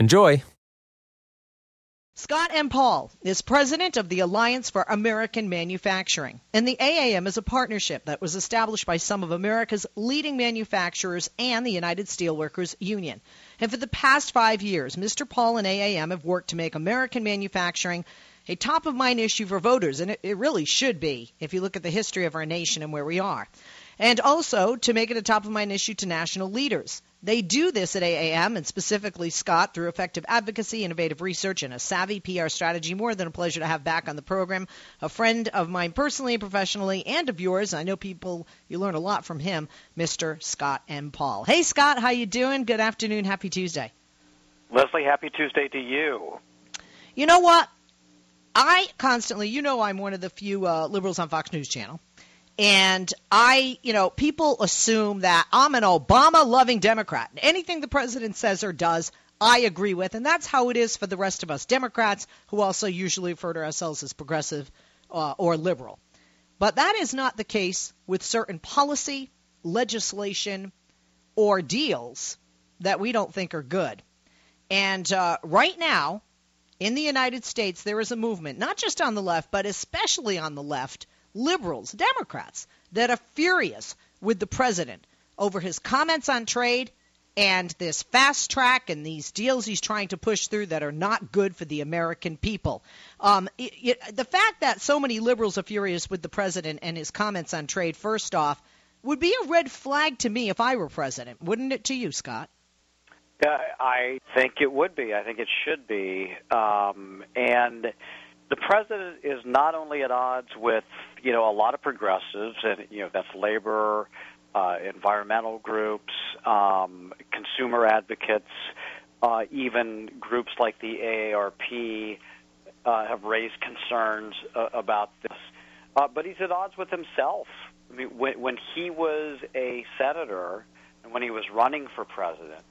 Enjoy! Scott N. Paul is president of the Alliance for American Manufacturing, and the AAM is a partnership that was established by some of America's leading manufacturers and the United Steelworkers Union. And for the past five years, Mr. Paul and AAM have worked to make American manufacturing a top of mind issue for voters, and it, it really should be if you look at the history of our nation and where we are. And also to make it a top of mind issue to national leaders. They do this at AAM and specifically Scott through effective advocacy, innovative research, and a savvy PR strategy. More than a pleasure to have back on the program a friend of mine personally and professionally, and of yours. I know people you learn a lot from him, Mr. Scott N. Paul. Hey Scott, how you doing? Good afternoon. Happy Tuesday. Leslie, happy Tuesday to you. You know what? I constantly, you know, I'm one of the few uh, liberals on Fox News Channel. And I, you know, people assume that I'm an Obama loving Democrat. Anything the president says or does, I agree with. And that's how it is for the rest of us Democrats, who also usually refer to ourselves as progressive uh, or liberal. But that is not the case with certain policy, legislation, or deals that we don't think are good. And uh, right now, in the United States, there is a movement, not just on the left, but especially on the left, liberals, Democrats, that are furious with the president over his comments on trade and this fast track and these deals he's trying to push through that are not good for the American people. Um, it, it, the fact that so many liberals are furious with the president and his comments on trade, first off, would be a red flag to me if I were president, wouldn't it to you, Scott? Yeah, I think it would be. I think it should be. Um, and the president is not only at odds with you know a lot of progressives, and you know that's labor, uh, environmental groups, um, consumer advocates, uh, even groups like the AARP uh, have raised concerns uh, about this. Uh, but he's at odds with himself. I mean, when, when he was a senator and when he was running for president,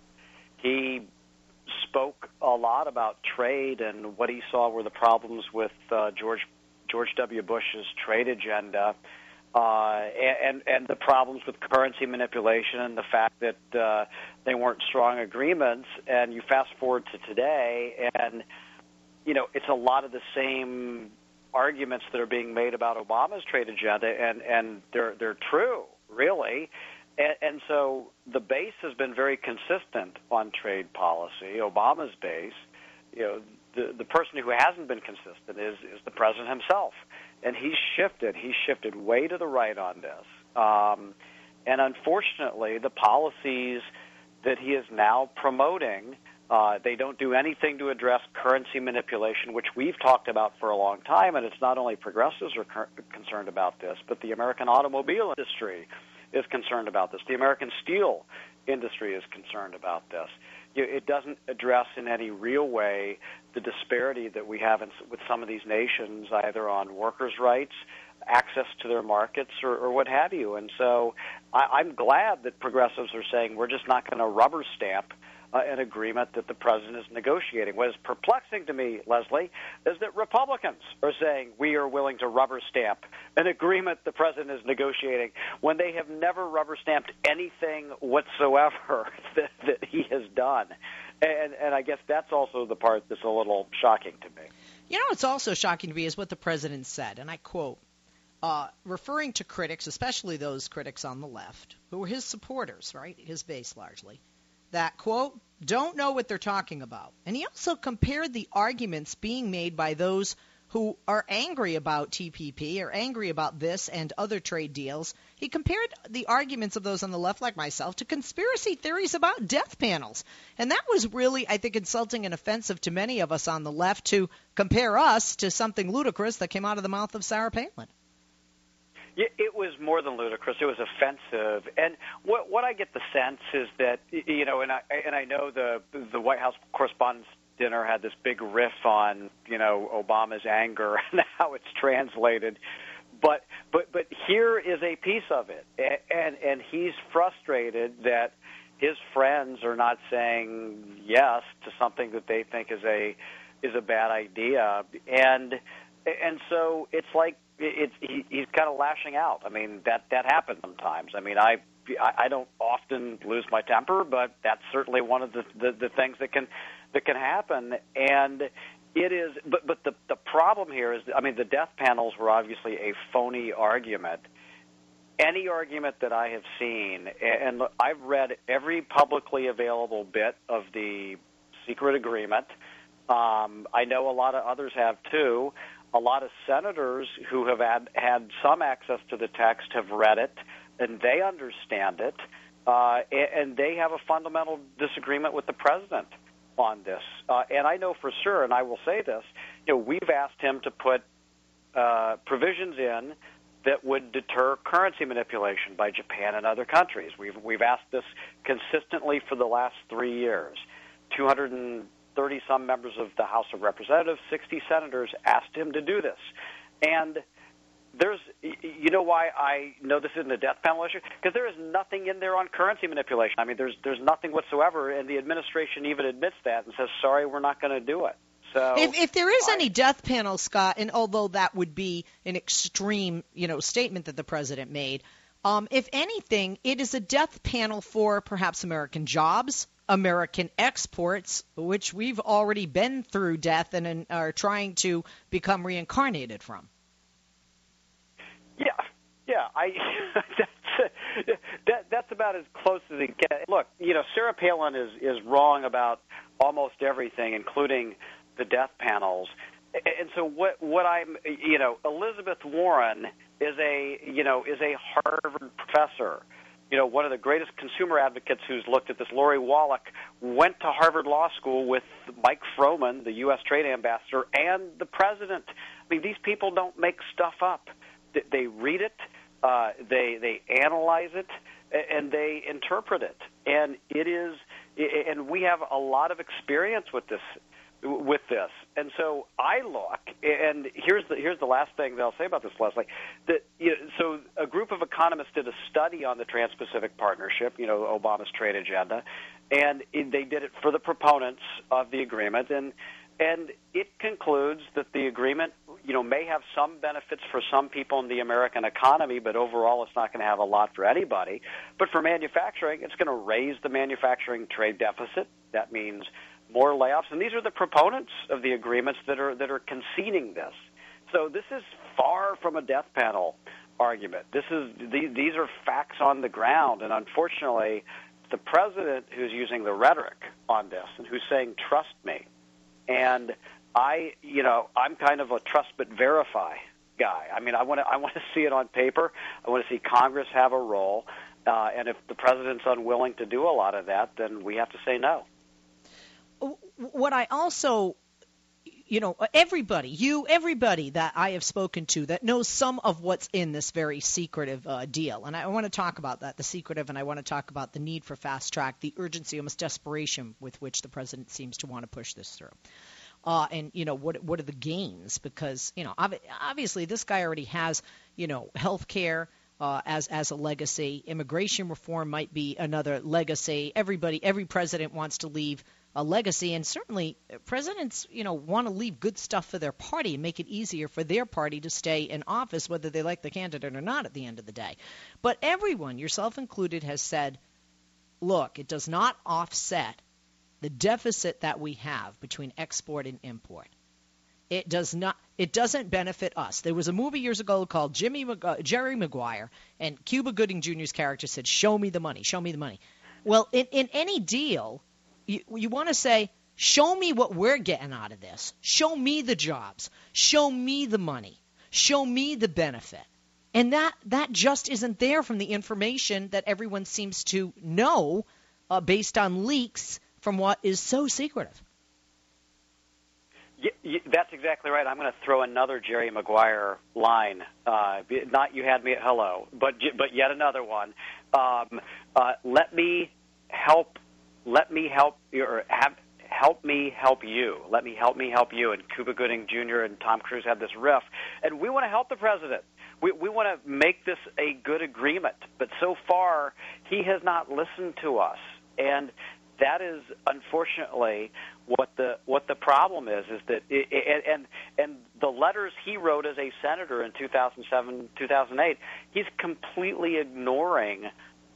he spoke a lot about trade and what he saw were the problems with uh, George George W. Bush's trade agenda, uh, and and the problems with currency manipulation and the fact that uh, they weren't strong agreements. And you fast forward to today, and you know it's a lot of the same arguments that are being made about Obama's trade agenda, and and they're they're true, really. And, and so the base has been very consistent on trade policy. Obama's base, you know, the the person who hasn't been consistent is is the president himself, and he's shifted. He's shifted way to the right on this. Um, and unfortunately, the policies that he is now promoting, uh, they don't do anything to address currency manipulation, which we've talked about for a long time. And it's not only progressives are cur- concerned about this, but the American automobile industry is concerned about this. The American steel industry is concerned about this. It doesn't address in any real way the disparity that we have in, with some of these nations, either on workers' rights, access to their markets, or, or what have you. And so I, I'm glad that progressives are saying we're just not going to rubber stamp uh, an agreement that the president is negotiating. What is perplexing to me, Leslie, is that Republicans are saying we are willing to rubber stamp an agreement the president is negotiating when they have never rubber stamped anything whatsoever that, that he has done. And, and I guess that's also the part that's a little shocking to me. You know, what's also shocking to me is what the president said, and I quote, uh, referring to critics, especially those critics on the left, who were his supporters, right, his base largely that, quote, don't know what they're talking about. And he also compared the arguments being made by those who are angry about TPP or angry about this and other trade deals. He compared the arguments of those on the left, like myself, to conspiracy theories about death panels. And that was really, I think, insulting and offensive to many of us on the left to compare us to something ludicrous that came out of the mouth of Sarah Palin. It was more than ludicrous. It was offensive, and what what I get the sense is that you know, and I and I know the the White House Correspondents' Dinner had this big riff on you know Obama's anger and how it's translated, but but but here is a piece of it, and and he's frustrated that his friends are not saying yes to something that they think is a is a bad idea, and and so it's like it's he, he's kind of lashing out. I mean that that happens sometimes. I mean I I don't often lose my temper, but that's certainly one of the, the the things that can that can happen. And it is, but but the the problem here is, I mean, the death panels were obviously a phony argument. Any argument that I have seen, and I've read every publicly available bit of the secret agreement. Um, I know a lot of others have too a lot of senators who have had, had some access to the text have read it and they understand it, uh, and they have a fundamental disagreement with the president on this. Uh, and I know for sure, and I will say this: you know, we've asked him to put uh, provisions in that would deter currency manipulation by Japan and other countries. We've we've asked this consistently for the last three years. 200 and 30 some members of the House of Representatives, 60 senators asked him to do this. And there's, you know why I know this isn't a death penalty issue? Because there is nothing in there on currency manipulation. I mean, there's there's nothing whatsoever, and the administration even admits that and says, "Sorry, we're not going to do it." So, if, if there is I, any death panel, Scott, and although that would be an extreme, you know, statement that the president made, um, if anything, it is a death panel for perhaps American jobs, American exports, which we've already been through death and are trying to become reincarnated from. Yeah, yeah, I that's that, that's about as close as it gets. Look, you know, Sarah Palin is is wrong about almost everything, including the death panels. And so what what I'm you know Elizabeth Warren is a you know is a Harvard professor you know, one of the greatest consumer advocates who's looked at this, Lori Wallach, went to Harvard Law School with Mike Froman, the U.S. trade ambassador, and the president. I mean, these people don't make stuff up. They read it, uh, they they analyze it, and they interpret it. And it is, and we have a lot of experience with this with this. And so I look, and here's the here's the last thing that I'll say about this, Leslie. That you know, so a group of economists did a study on the Trans-Pacific Partnership, you know, Obama's trade agenda, and they did it for the proponents of the agreement, and and it concludes that the agreement, you know, may have some benefits for some people in the American economy, but overall it's not going to have a lot for anybody. But for manufacturing, it's going to raise the manufacturing trade deficit. That means more layoffs, and these are the proponents of the agreements that are that are conceding this. So this is far from a death panel argument. This is these are facts on the ground, and unfortunately, the president who's using the rhetoric on this and who's saying "trust me," and I, you know, I'm kind of a trust but verify guy. I mean, I want to I want to see it on paper. I want to see Congress have a role, uh, and if the president's unwilling to do a lot of that, then we have to say no what I also you know, everybody, you, everybody that I have spoken to that knows some of what's in this very secretive uh, deal. And I want to talk about that, the secretive, and I want to talk about the need for fast track, the urgency, almost desperation with which the president seems to want to push this through. Uh, and you know what what are the gains? Because you know ob- obviously this guy already has you know health care uh, as as a legacy. Immigration reform might be another legacy. Everybody, every president wants to leave a legacy, and certainly presidents, you know, want to leave good stuff for their party and make it easier for their party to stay in office, whether they like the candidate or not. At the end of the day, but everyone, yourself included, has said, look, it does not offset the deficit that we have between export and import. It does not. It doesn't benefit us. There was a movie years ago called Jimmy uh, Jerry Maguire, and Cuba Gooding Jr.'s character said, "Show me the money. Show me the money." Well, in, in any deal, you, you want to say, show me what we're getting out of this. Show me the jobs. Show me the money. Show me the benefit. And that, that just isn't there from the information that everyone seems to know uh, based on leaks from what is so secretive. Yeah, that's exactly right. I'm going to throw another Jerry Maguire line. Uh, not you had me at hello, but but yet another one. Um, uh, let me help. Let me help. Or have help me help you. Let me help me help you. And Cuba Gooding Jr. and Tom Cruise had this riff, and we want to help the president. We we want to make this a good agreement, but so far he has not listened to us, and that is unfortunately what the what the problem is is that it, and and the letters he wrote as a senator in 2007 2008 he's completely ignoring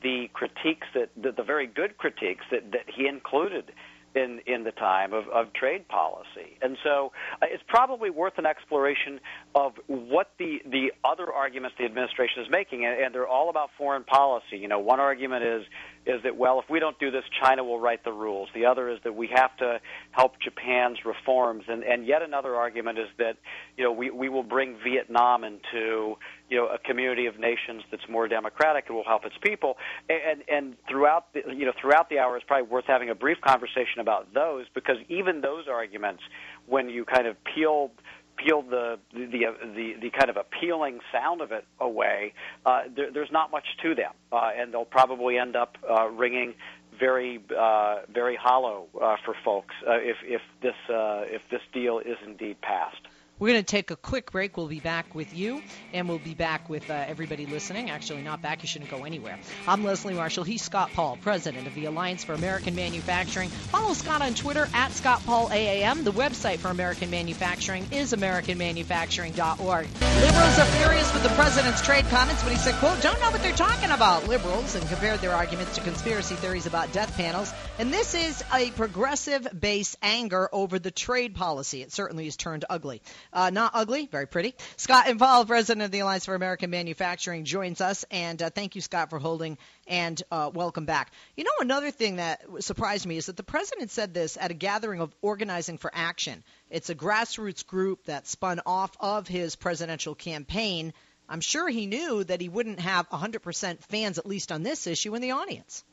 the critiques that the, the very good critiques that that he included in in the time of, of trade policy. And so uh, it's probably worth an exploration of what the the other arguments the administration is making, and, and they're all about foreign policy. You know, one argument is is that well, if we don't do this, China will write the rules. The other is that we have to help Japan's reforms, and and yet another argument is that you know we we will bring Vietnam into you know a community of nations that's more democratic and will help its people. And and throughout the you know throughout the hour, it's probably worth having a brief conversation about those because even those arguments, when you kind of peel peel the the the, the kind of appealing sound of it away, uh, there, there's not much to them, uh, and they'll probably end up uh, ringing very uh, very hollow uh, for folks uh, if if this uh, if this deal is indeed passed. We're going to take a quick break. We'll be back with you, and we'll be back with uh, everybody listening. Actually, not back. You shouldn't go anywhere. I'm Leslie Marshall. He's Scott Paul, president of the Alliance for American Manufacturing. Follow Scott on Twitter at Scott Paul AAM. The website for American Manufacturing is AmericanManufacturing.org. Liberals are furious with the president's trade comments when he said, quote, don't know what they're talking about, liberals, and compared their arguments to conspiracy theories about death panels. And this is a progressive base anger over the trade policy. It certainly has turned ugly. Uh, not ugly, very pretty. Scott N. Paul, president of the Alliance for American Manufacturing, joins us. And uh, thank you, Scott, for holding and uh, welcome back. You know, another thing that surprised me is that the president said this at a gathering of Organizing for Action. It's a grassroots group that spun off of his presidential campaign. I'm sure he knew that he wouldn't have 100% fans, at least on this issue, in the audience.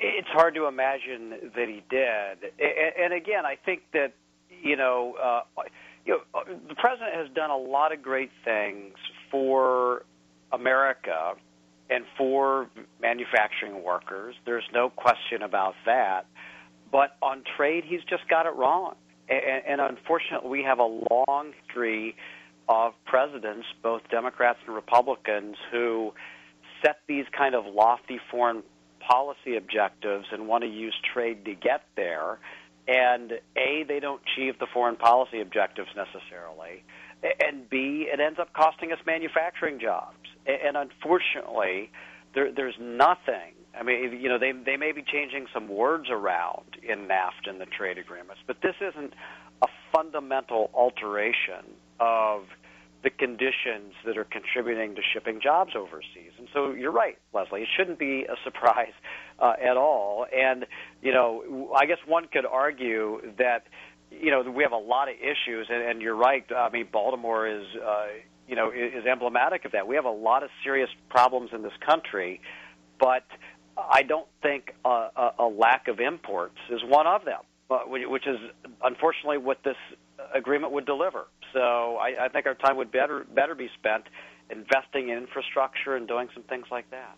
It's hard to imagine that he did. And again, I think that you know, uh, you know, the president has done a lot of great things for America and for manufacturing workers. There's no question about that. But on trade, he's just got it wrong. And, and unfortunately, we have a long history of presidents, both Democrats and Republicans, who set these kind of lofty foreign policy objectives and want to use trade to get there and A, they don't achieve the foreign policy objectives necessarily, and B, it ends up costing us manufacturing jobs. And unfortunately, there, there's nothing. I mean, you know, they they may be changing some words around in NAFTA and the trade agreements, but this isn't a fundamental alteration of the conditions that are contributing to shipping jobs overseas. So you're right, Leslie. It shouldn't be a surprise uh, at all. And you know, I guess one could argue that you know we have a lot of issues, and, and you're right. I mean, Baltimore is uh, you know is emblematic of that. We have a lot of serious problems in this country, but I don't think a, a, a lack of imports is one of them. Uh, which is unfortunately what this agreement would deliver. So I, I think our time would better better be spent investing in infrastructure and doing some things like that.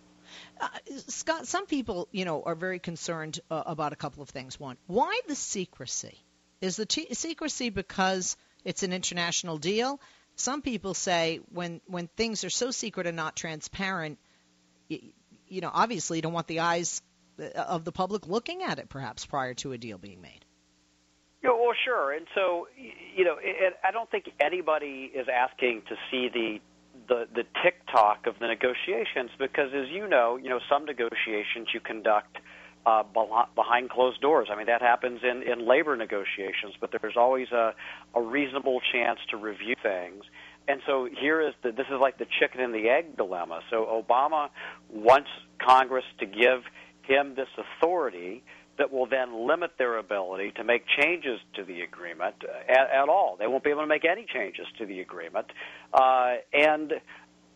Uh, Scott, some people, you know, are very concerned uh, about a couple of things. One, why the secrecy? Is the t- secrecy because it's an international deal? Some people say when when things are so secret and not transparent, you, you know, obviously you don't want the eyes uh, of the public looking at it, perhaps prior to a deal being made. Yeah, well, sure. And so, you know, it, I don't think anybody is asking to see the the the tick-tock of the negotiations because, as you know, you know some negotiations you conduct uh, behind closed doors. I mean, that happens in in labor negotiations, but there's always a a reasonable chance to review things. And so here is the this is like the chicken and the egg dilemma. So Obama wants Congress to give him this authority that will then limit their ability to make changes to the agreement uh, at, at all. They won't be able to make any changes to the agreement, uh, and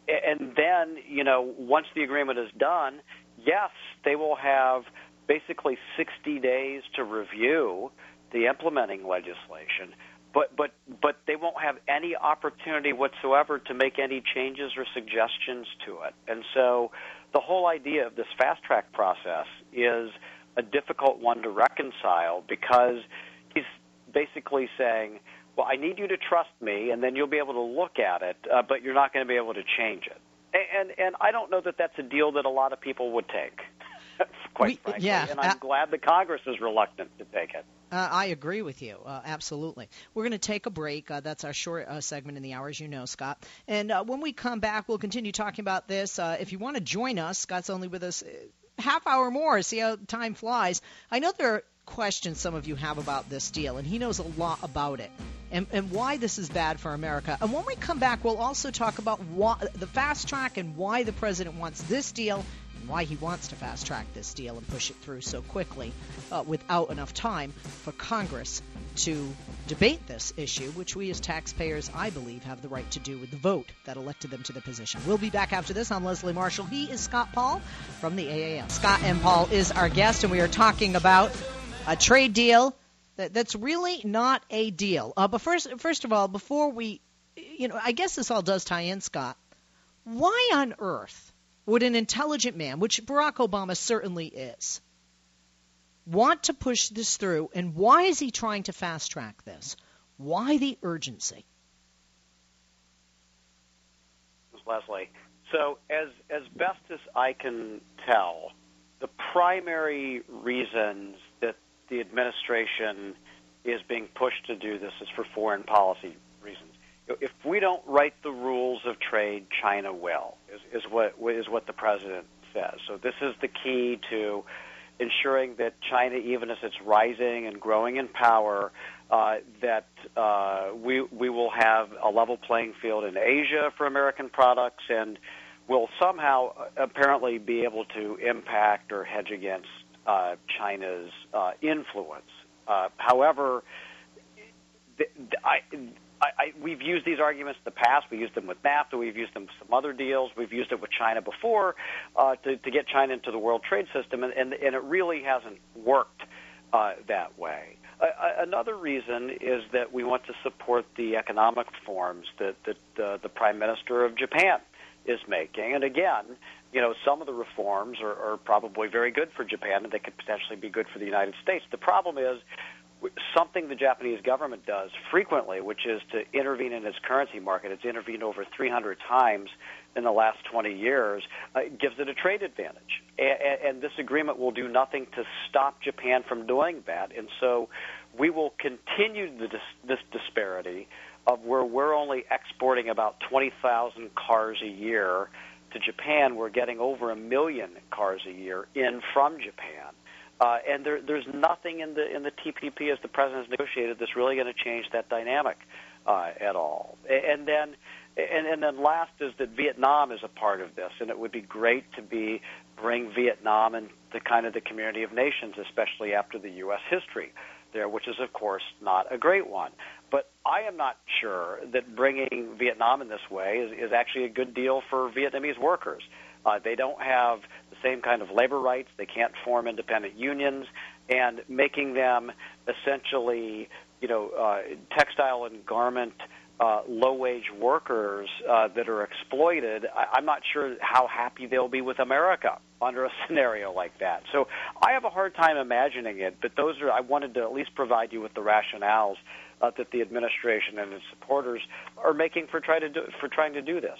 and then you know once the agreement is done, yes, they will have basically 60 days to review the implementing legislation. But but but they won't have any opportunity whatsoever to make any changes or suggestions to it. And so the whole idea of this fast track process is a difficult one to reconcile because he's basically saying, "Well, I need you to trust me, and then you'll be able to look at it, uh, but you're not going to be able to change it." And and I don't know that that's a deal that a lot of people would take, quite we, frankly. Yeah, and I'm uh, glad the Congress is reluctant to take it. Uh, I agree with you, uh, absolutely. We're going to take a break. Uh, that's our short uh, segment in the hour, as you know, Scott. And uh, when we come back, we'll continue talking about this. Uh, if you want to join us, Scott's only with us half hour more. See how time flies. I know there are questions some of you have about this deal, and he knows a lot about it and, and why this is bad for America. And when we come back, we'll also talk about why, the fast track and why the president wants this deal and why he wants to fast track this deal and push it through so quickly uh, without enough time for Congress to debate this issue, which we as taxpayers, I believe, have the right to do with the vote that elected them to the position. We'll be back after this. I'm Leslie Marshall. He is Scott Paul from the AAM. Scott N. Paul is our guest, and we are talking about a trade deal that, that's really not a deal. Uh, but first, first of all, before we, you know, I guess this all does tie in, Scott. Why on earth would an intelligent man, which Barack Obama certainly is, want to push this through, and why is he trying to fast track this? Why the urgency? Leslie. So, as as best as I can tell, the primary reasons that the administration is being pushed to do this is for foreign policy. If we don't write the rules of trade, China will. Is, is what is what the president says. So this is the key to ensuring that China, even as it's rising and growing in power, uh, that uh, we we will have a level playing field in Asia for American products, and will somehow uh, apparently be able to impact or hedge against uh, China's uh, influence. Uh, however, th- I I, I, we've used these arguments in the past. We used them with NAFTA. We've used them with some other deals. We've used it with China before uh, to, to get China into the world trade system, and, and, and it really hasn't worked uh, that way. Uh, another reason is that we want to support the economic reforms that, that uh, the Prime Minister of Japan is making. And again, you know, some of the reforms are, are probably very good for Japan, and they could potentially be good for the United States. The problem is something the Japanese government does frequently, which is to intervene in its currency market. It's intervened over 300 times in the last 20 years, uh, gives it a trade advantage. And, and this agreement will do nothing to stop Japan from doing that. And so we will continue the, this disparity of where we're only exporting about 20,000 cars a year to Japan. We're getting over a million cars a year in from Japan. Uh, and there, there's nothing in the in the TPP as the president has negotiated that's really going to change that dynamic uh, at all. And then, and, and then last is that Vietnam is a part of this, and it would be great to be bring Vietnam into kind of the community of nations, especially after the U.S. history there, which is of course not a great one. But I am not sure that bringing Vietnam in this way is, is actually a good deal for Vietnamese workers. Uh, they don't have the same kind of labor rights. They can't form independent unions, and making them essentially, you know, uh, textile and garment uh, low-wage workers uh, that are exploited. I, I'm not sure how happy they'll be with America under a scenario like that. So I have a hard time imagining it. But those are I wanted to at least provide you with the rationales uh, that the administration and its supporters are making for try to do, for trying to do this.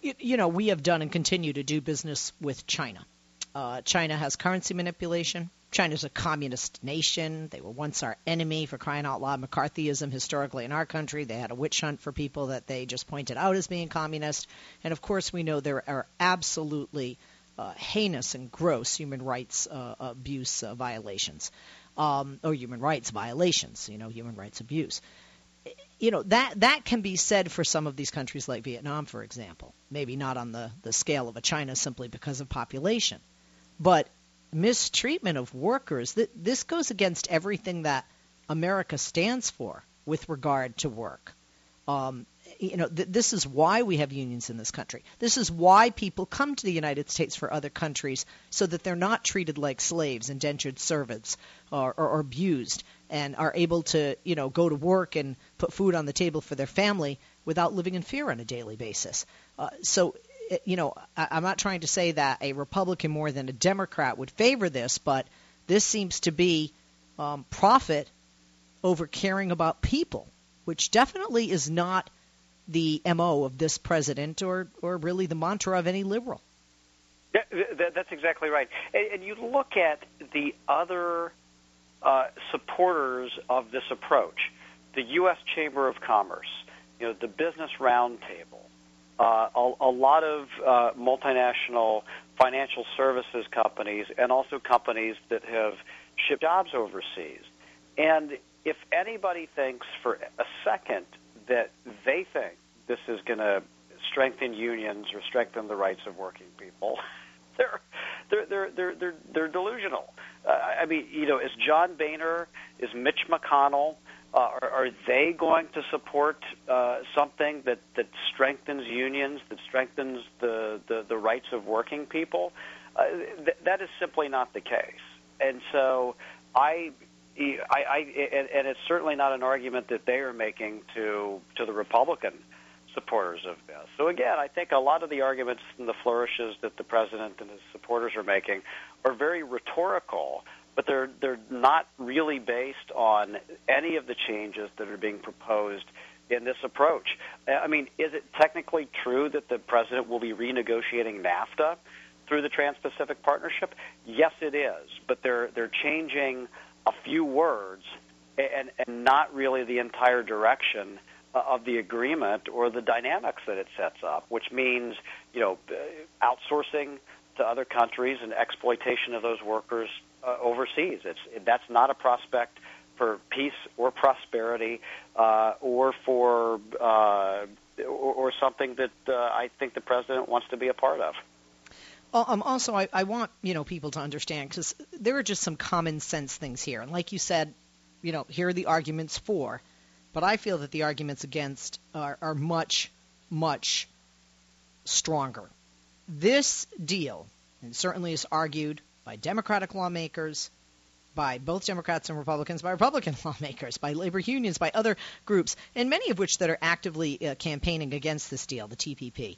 You, know, we have done and continue to do business with China. Uh, China has currency manipulation. China's a communist nation. They were once our enemy for crying out loud. McCarthyism historically in our country. They had a witch hunt for people that they just pointed out as being communist. And of course, we know there are absolutely uh, heinous and gross human rights uh, abuse uh, violations, um, or human rights violations. You know, human rights abuse you know that that can be said for some of these countries like Vietnam, for example. Maybe not on the the scale of a China simply because of population, but mistreatment of workers. This goes against everything that America stands for with regard to work. Um, you know, th- this is why we have unions in this country. This is why people come to the United States for other countries so that they're not treated like slaves, indentured servants, or, or, or abused, and are able to, you know, go to work and put food on the table for their family without living in fear on a daily basis. Uh, so, you know, I, I'm not trying to say that a Republican more than a Democrat would favor this, but this seems to be um, profit over caring about people, which definitely is not the mo of this president, or or really the mantra of any liberal. That's exactly right. And you look at the other uh, supporters of this approach, the U.S. Chamber of Commerce, you know, the Business Roundtable, uh, a, a lot of uh, multinational financial services companies, and also companies that have shipped jobs overseas. And if anybody thinks for a second that they think this is going to strengthen unions or strengthen the rights of working people. they're, they're they're they're they're they're delusional. Uh, I mean, you know, is John Boehner, is Mitch McConnell, uh, are, are they going to support uh, something that that strengthens unions, that strengthens the the, the rights of working people? Uh, th- that is simply not the case. And so, I I, I and, and it's certainly not an argument that they are making to to the Republican supporters of this. So again, I think a lot of the arguments and the flourishes that the president and his supporters are making are very rhetorical, but they're they're not really based on any of the changes that are being proposed in this approach. I mean, is it technically true that the president will be renegotiating NAFTA through the Trans-Pacific Partnership? Yes, it is, but they're they're changing a few words and and not really the entire direction uh, of the agreement or the dynamics that it sets up, which means you know uh, outsourcing to other countries and exploitation of those workers uh, overseas. It's that's not a prospect for peace or prosperity uh, or for uh, or, or something that uh, I think the president wants to be a part of. Um, also, I, I want you know people to understand because there are just some common sense things here, and like you said, you know, here are the arguments for. But I feel that the arguments against are, are much, much stronger. This deal, and certainly is argued by Democratic lawmakers, by both Democrats and Republicans, by Republican lawmakers, by labor unions, by other groups, and many of which that are actively uh, campaigning against this deal, the TPP.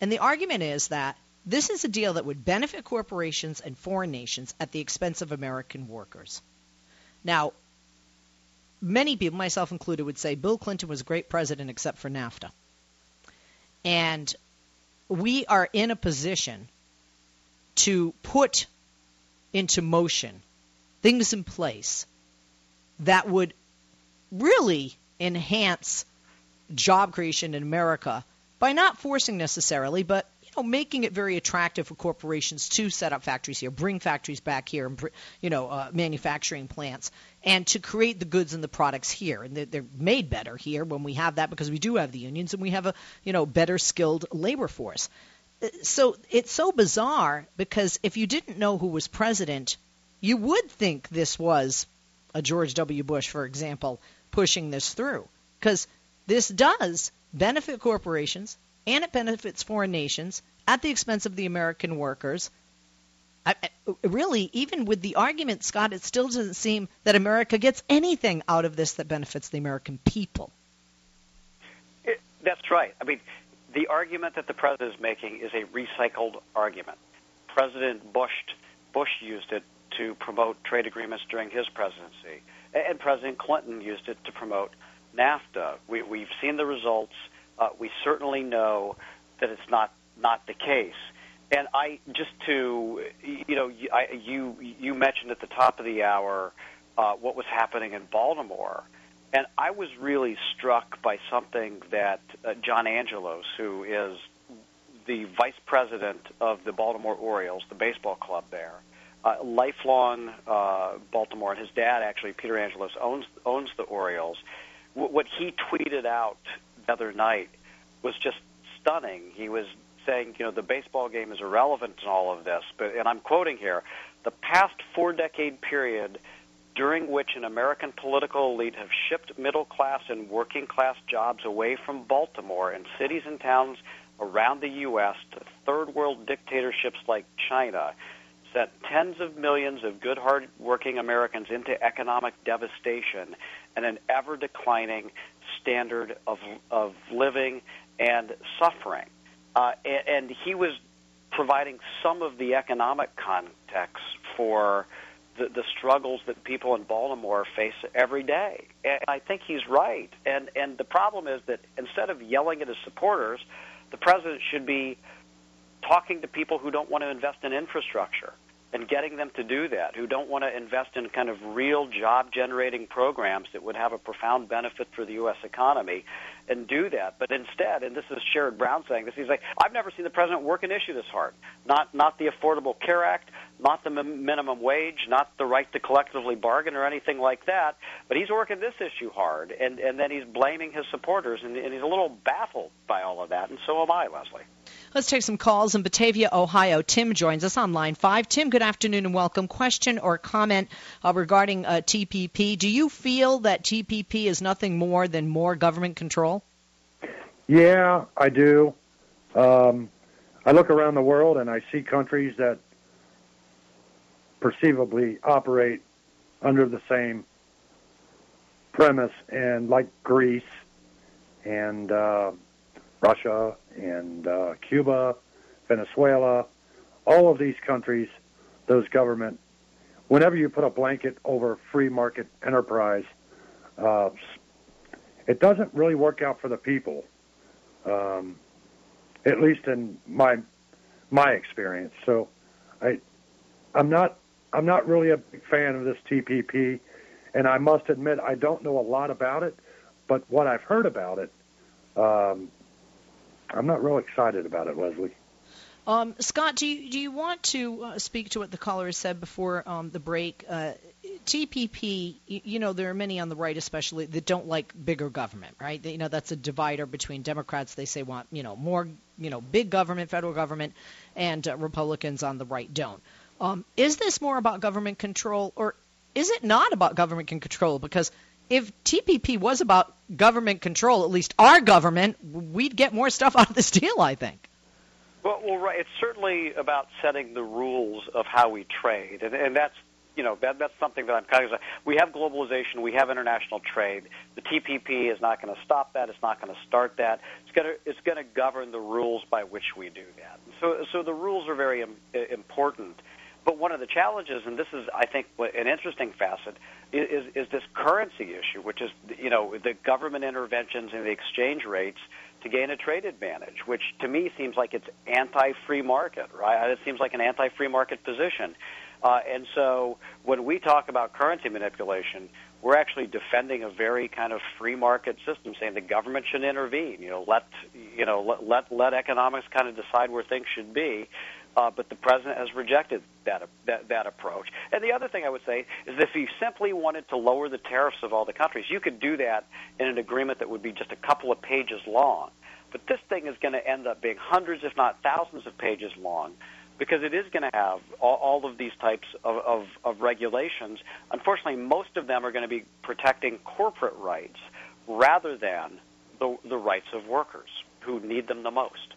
And the argument is that this is a deal that would benefit corporations and foreign nations at the expense of American workers. Now, many people, myself included, would say Bill Clinton was a great president except for NAFTA. And we are in a position to put into motion things in place that would really enhance job creation in America by not forcing necessarily, but you know, making it very attractive for corporations to set up factories here, bring factories back here, and you know, uh, manufacturing plants, and to create the goods and the products here. And they're, they're made better here when we have that because we do have the unions and we have a you know better skilled labor force. Uh, so it's so bizarre because if you didn't know who was president, you would think this was a George W. Bush, for example, pushing this through because this does benefit corporations and it benefits foreign nations at the expense of the American workers. I, really, even with the argument, Scott, it still doesn't seem that America gets anything out of this that benefits the American people. It, that's right. I mean, the argument that the president is making is a recycled argument. President Bush Bush used it to promote trade agreements during his presidency, and President Clinton used it to promote NAFTA. We, we've seen the results uh, we certainly know that it's not not the case. And I just to you know I, you you mentioned at the top of the hour uh, what was happening in Baltimore, and I was really struck by something that uh, John Angelos, who is the vice president of the Baltimore Orioles, the baseball club there, uh, lifelong uh, Baltimore, and his dad actually Peter Angelos owns owns the Orioles. W- what he tweeted out other night was just stunning. He was saying, you know, the baseball game is irrelevant in all of this, but and I'm quoting here, the past four decade period during which an American political elite have shipped middle class and working class jobs away from Baltimore and cities and towns around the U.S. to third world dictatorships like China, sent tens of millions of good, hard working Americans into economic devastation and an ever declining standard of, of living and suffering. Uh, and, and he was providing some of the economic context for the, the struggles that people in Baltimore face every day. And I think he's right. And and the problem is that instead of yelling at his supporters, the president should be talking to people who don't want to invest in infrastructure and getting them to do that, who don't want to invest in kind of real job generating programs that would have a profound benefit for the U.S. economy and do that. But instead, and this is Sherrod Brown saying this, he's like, I've never seen the president work an issue this hard. Not, not the Affordable Care Act, not the minimum wage, not the right to collectively bargain or anything like that, but he's working this issue hard. And, and then he's blaming his supporters, and, and he's a little baffled by all of that. And so am I, Leslie. Let's take some calls in Batavia, Ohio. Tim joins us on line five. Tim, good afternoon and welcome. Question or comment uh, regarding uh, TPP? Do you feel that TPP is nothing more than more government control? Yeah, I do. Um, I look around the world and I see countries that perceivably operate under the same premise, and like Greece and uh, Russia and uh, Cuba, Venezuela, all of these countries, those government, whenever you put a blanket over free market enterprise, uh, it doesn't really work out for the people. Um, at least in my my experience. So, I I'm not I'm not really a big fan of this TPP, and I must admit I don't know a lot about it. But what I've heard about it, um, I'm not real excited about it, Leslie. Um, Scott, do you, do you want to uh, speak to what the caller said before um, the break? Uh, TPP, you, you, know, there are many on the right, especially that don't like bigger government, right? They, you know, that's a divider between Democrats. They say want, you know, more, you know, big government, federal government, and uh, Republicans on the right don't. Um, is this more about government control, or is it not about government control? Because if TPP was about government control, at least our government, we'd get more stuff out of this deal, I think. Well, well, right. It's certainly about setting the rules of how we trade, and, and that's you know that that's something that I'm kind of. We have globalization, we have international trade. The TPP is not going to stop that. It's not going to start that. It's going to it's going to govern the rules by which we do that. So so the rules are very Im- important. But one of the challenges, and this is, I think, an interesting facet, is, is this currency issue, which is, you know, the government interventions in the exchange rates to gain a trade advantage, which to me seems like it's anti-free market, right? It seems like an anti-free market position. Uh, and so when we talk about currency manipulation, we're actually defending a very kind of free market system, saying the government should intervene. You know, let you know let let, let economics kind of decide where things should be. Uh, but the president has rejected that, that that approach. And the other thing I would say is, if you simply wanted to lower the tariffs of all the countries, you could do that in an agreement that would be just a couple of pages long. But this thing is going to end up being hundreds, if not thousands, of pages long because it is going to have all, all of these types of, of, of regulations. Unfortunately, most of them are going to be protecting corporate rights rather than the, the rights of workers who need them the most.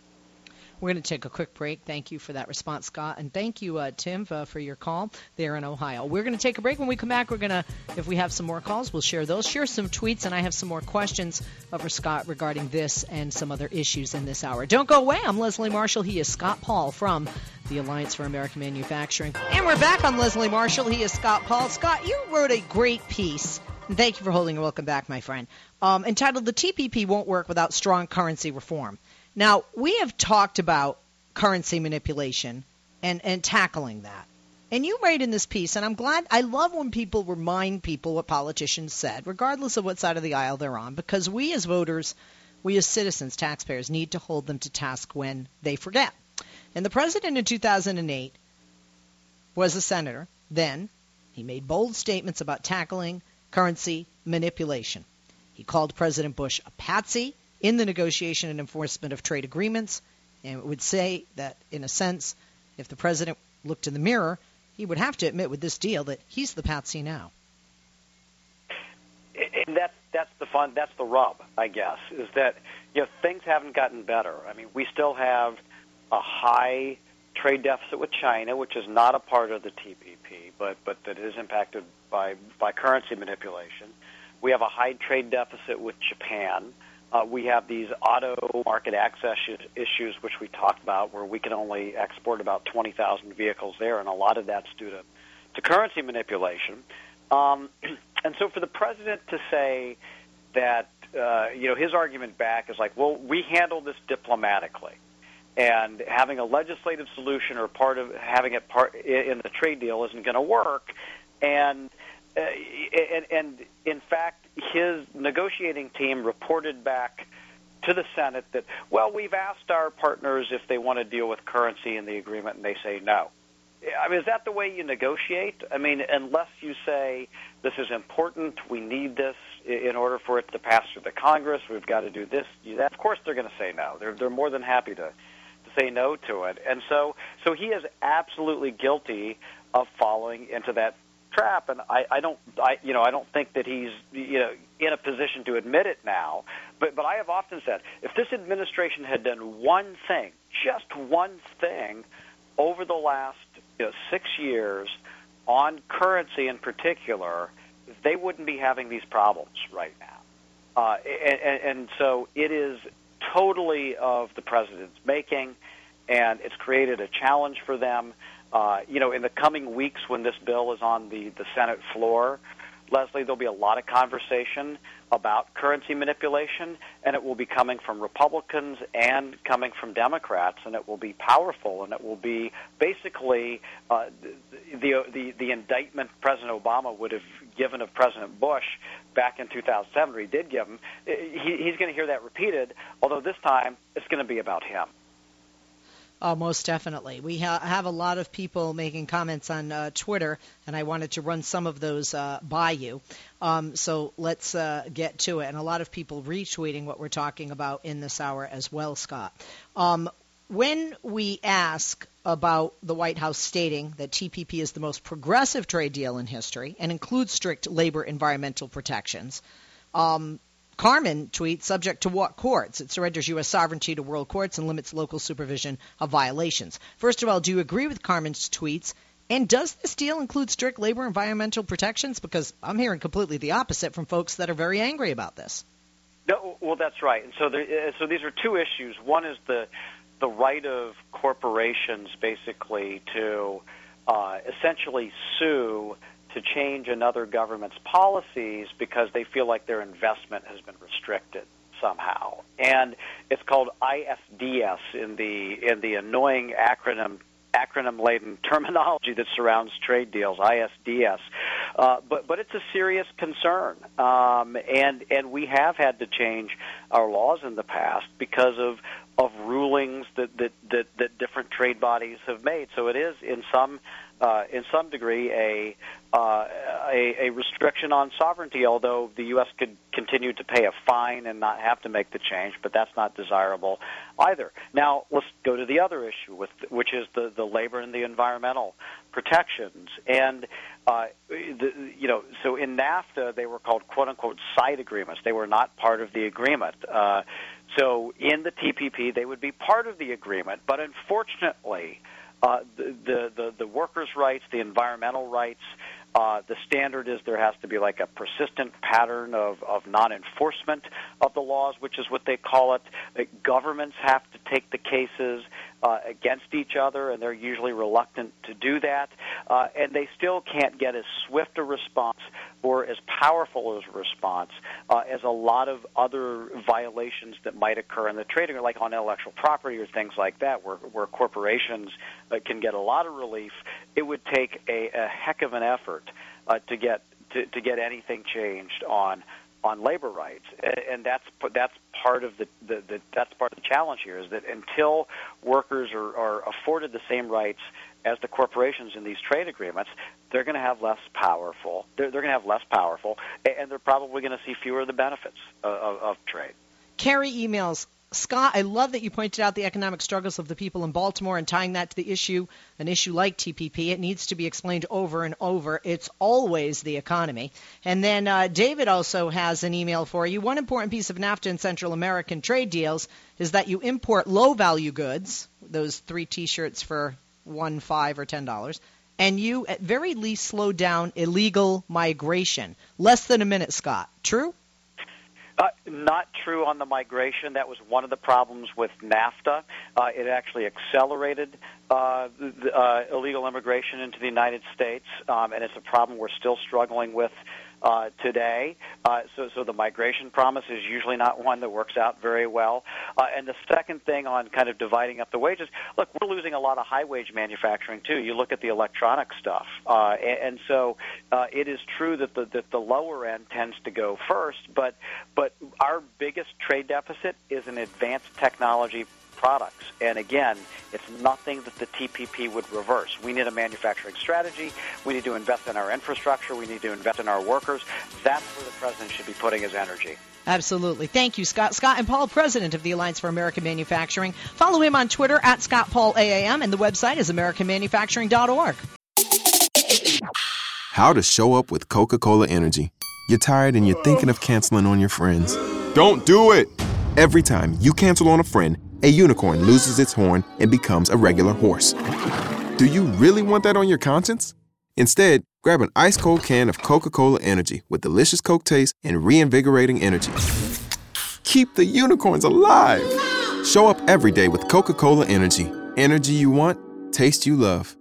We're going to take a quick break. Thank you for that response, Scott, and thank you, uh, Tim, uh, for your call there in Ohio. We're going to take a break. When we come back, we're going to, if we have some more calls, we'll share those, share some tweets, and I have some more questions for Scott regarding this and some other issues in this hour. Don't go away. I'm Leslie Marshall. He is Scott Paul from the Alliance for American Manufacturing, and we're back on Leslie Marshall. He is Scott Paul. Scott, you wrote a great piece. Thank you for holding and welcome back, my friend. Um, entitled "The TPP Won't Work Without Strong Currency Reform." Now, we have talked about currency manipulation and, and tackling that. And you write in this piece, and I'm glad, I love when people remind people what politicians said, regardless of what side of the aisle they're on, because we as voters, we as citizens, taxpayers, need to hold them to task when they forget. And the president in 2008 was a senator then. He made bold statements about tackling currency manipulation. He called President Bush a patsy in the negotiation and enforcement of trade agreements, and would say that, in a sense, if the president looked in the mirror, he would have to admit with this deal that he's the patsy now. And that's that's the fun. That's the rub, I guess, is that you know things haven't gotten better. I mean, we still have a high trade deficit with China, which is not a part of the TPP, but but that is impacted by by currency manipulation. We have a high trade deficit with Japan. Uh, we have these auto market access issues, which we talked about, where we can only export about 20,000 vehicles there, and a lot of that's due to, to currency manipulation. Um, and so for the president to say that, uh, you know, his argument back is like, well, we handle this diplomatically. And having a legislative solution or part of having it part in the trade deal isn't going to work. And uh, and, and in fact, his negotiating team reported back to the Senate that, well, we've asked our partners if they want to deal with currency in the agreement, and they say no. I mean, is that the way you negotiate? I mean, unless you say this is important, we need this in order for it to pass through the Congress, we've got to do this. Do that. Of course, they're going to say no. They're they're more than happy to to say no to it, and so so he is absolutely guilty of falling into that trap, and I, I don't, I, you know, I don't think that he's, you know, in a position to admit it now. But, but I have often said, if this administration had done one thing, just one thing, over the last you know, six years on currency in particular, they wouldn't be having these problems right now. Uh, and, and so it is totally of the president's making, and it's created a challenge for them. Uh, you know, in the coming weeks when this bill is on the, the Senate floor, Leslie, there'll be a lot of conversation about currency manipulation, and it will be coming from Republicans and coming from Democrats, and it will be powerful, and it will be basically uh, the, the the indictment President Obama would have given of President Bush back in 2007, or he did give him. He, he's going to hear that repeated, although this time it's going to be about him. Oh, most definitely. We ha- have a lot of people making comments on uh, Twitter, and I wanted to run some of those uh, by you. Um, so let's uh, get to it. And a lot of people retweeting what we're talking about in this hour as well, Scott. Um, when we ask about the White House stating that TPP is the most progressive trade deal in history and includes strict labor environmental protections, um, Carmen tweets, subject to what courts? It surrenders U.S. sovereignty to world courts and limits local supervision of violations. First of all, do you agree with Carmen's tweets? And does this deal include strict labor environmental protections? Because I'm hearing completely the opposite from folks that are very angry about this. No, well, that's right. And so, there, uh, so these are two issues. One is the the right of corporations, basically, to uh, essentially sue to change another government's policies because they feel like their investment has been restricted somehow. And it's called ISDS in the in the annoying acronym acronym laden terminology that surrounds trade deals, ISDS. Uh, but but it's a serious concern, um, and and we have had to change our laws in the past because of of rulings that that that, that different trade bodies have made. So it is in some uh, in some degree a, uh, a, a restriction on sovereignty. Although the U.S. could continue to pay a fine and not have to make the change, but that's not desirable either. Now let's go to the other issue, with which is the the labor and the environmental protections. And uh, the, you know, so in NAFTA they were called quote unquote side agreements. They were not part of the agreement. Uh, so in the TPP they would be part of the agreement, but unfortunately uh, the, the, the workers' rights, the environmental rights. Uh, the standard is there has to be like a persistent pattern of, of non-enforcement of the laws, which is what they call it. The governments have to take the cases uh, against each other, and they're usually reluctant to do that. Uh, and they still can't get as swift a response or as powerful as a response uh, as a lot of other violations that might occur in the trading, like on intellectual property or things like that, where, where corporations uh, can get a lot of relief. It would take a, a heck of an effort uh, to get to, to get anything changed on on labor rights, and that's that's part of the, the, the that's part of the challenge here is that until workers are, are afforded the same rights as the corporations in these trade agreements, they're going to have less powerful. They're, they're going to have less powerful, and they're probably going to see fewer of the benefits of, of, of trade. Carrie emails Scott, I love that you pointed out the economic struggles of the people in Baltimore and tying that to the issue, an issue like TPP. It needs to be explained over and over. It's always the economy. And then uh, David also has an email for you. One important piece of NAFTA and Central American trade deals is that you import low value goods, those three T-shirts for one, five, or ten dollars, and you at very least slow down illegal migration. Less than a minute, Scott. True? Not true on the migration. That was one of the problems with NAFTA. Uh, it actually accelerated uh, the, uh, illegal immigration into the United States, um, and it's a problem we're still struggling with uh, today. Uh, so, so the migration promise is usually not one that works out very well. Uh, and the second thing on kind of dividing up the wages, look, we're losing a lot of high wage manufacturing too. You look at the electronic stuff, uh, and, and so uh, it is true that the that the lower end tends to go first. But but our biggest trade deficit is in advanced technology products. And again, it's nothing that the TPP would reverse. We need a manufacturing strategy. We need to invest in our infrastructure. We need to invest in our workers. That's where the president should be putting his energy. Absolutely. Thank you, Scott. Scott N. Paul, president of the Alliance for American Manufacturing. Follow him on Twitter at Scott Paul AAM, and the website is AmericanManufacturing.org. How to show up with Coca Cola Energy. You're tired and you're thinking of canceling on your friends. Don't do it! Every time you cancel on a friend, a unicorn loses its horn and becomes a regular horse. Do you really want that on your conscience? Instead, grab an ice cold can of Coca Cola Energy with delicious Coke taste and reinvigorating energy. Keep the unicorns alive! Show up every day with Coca Cola Energy. Energy you want, taste you love.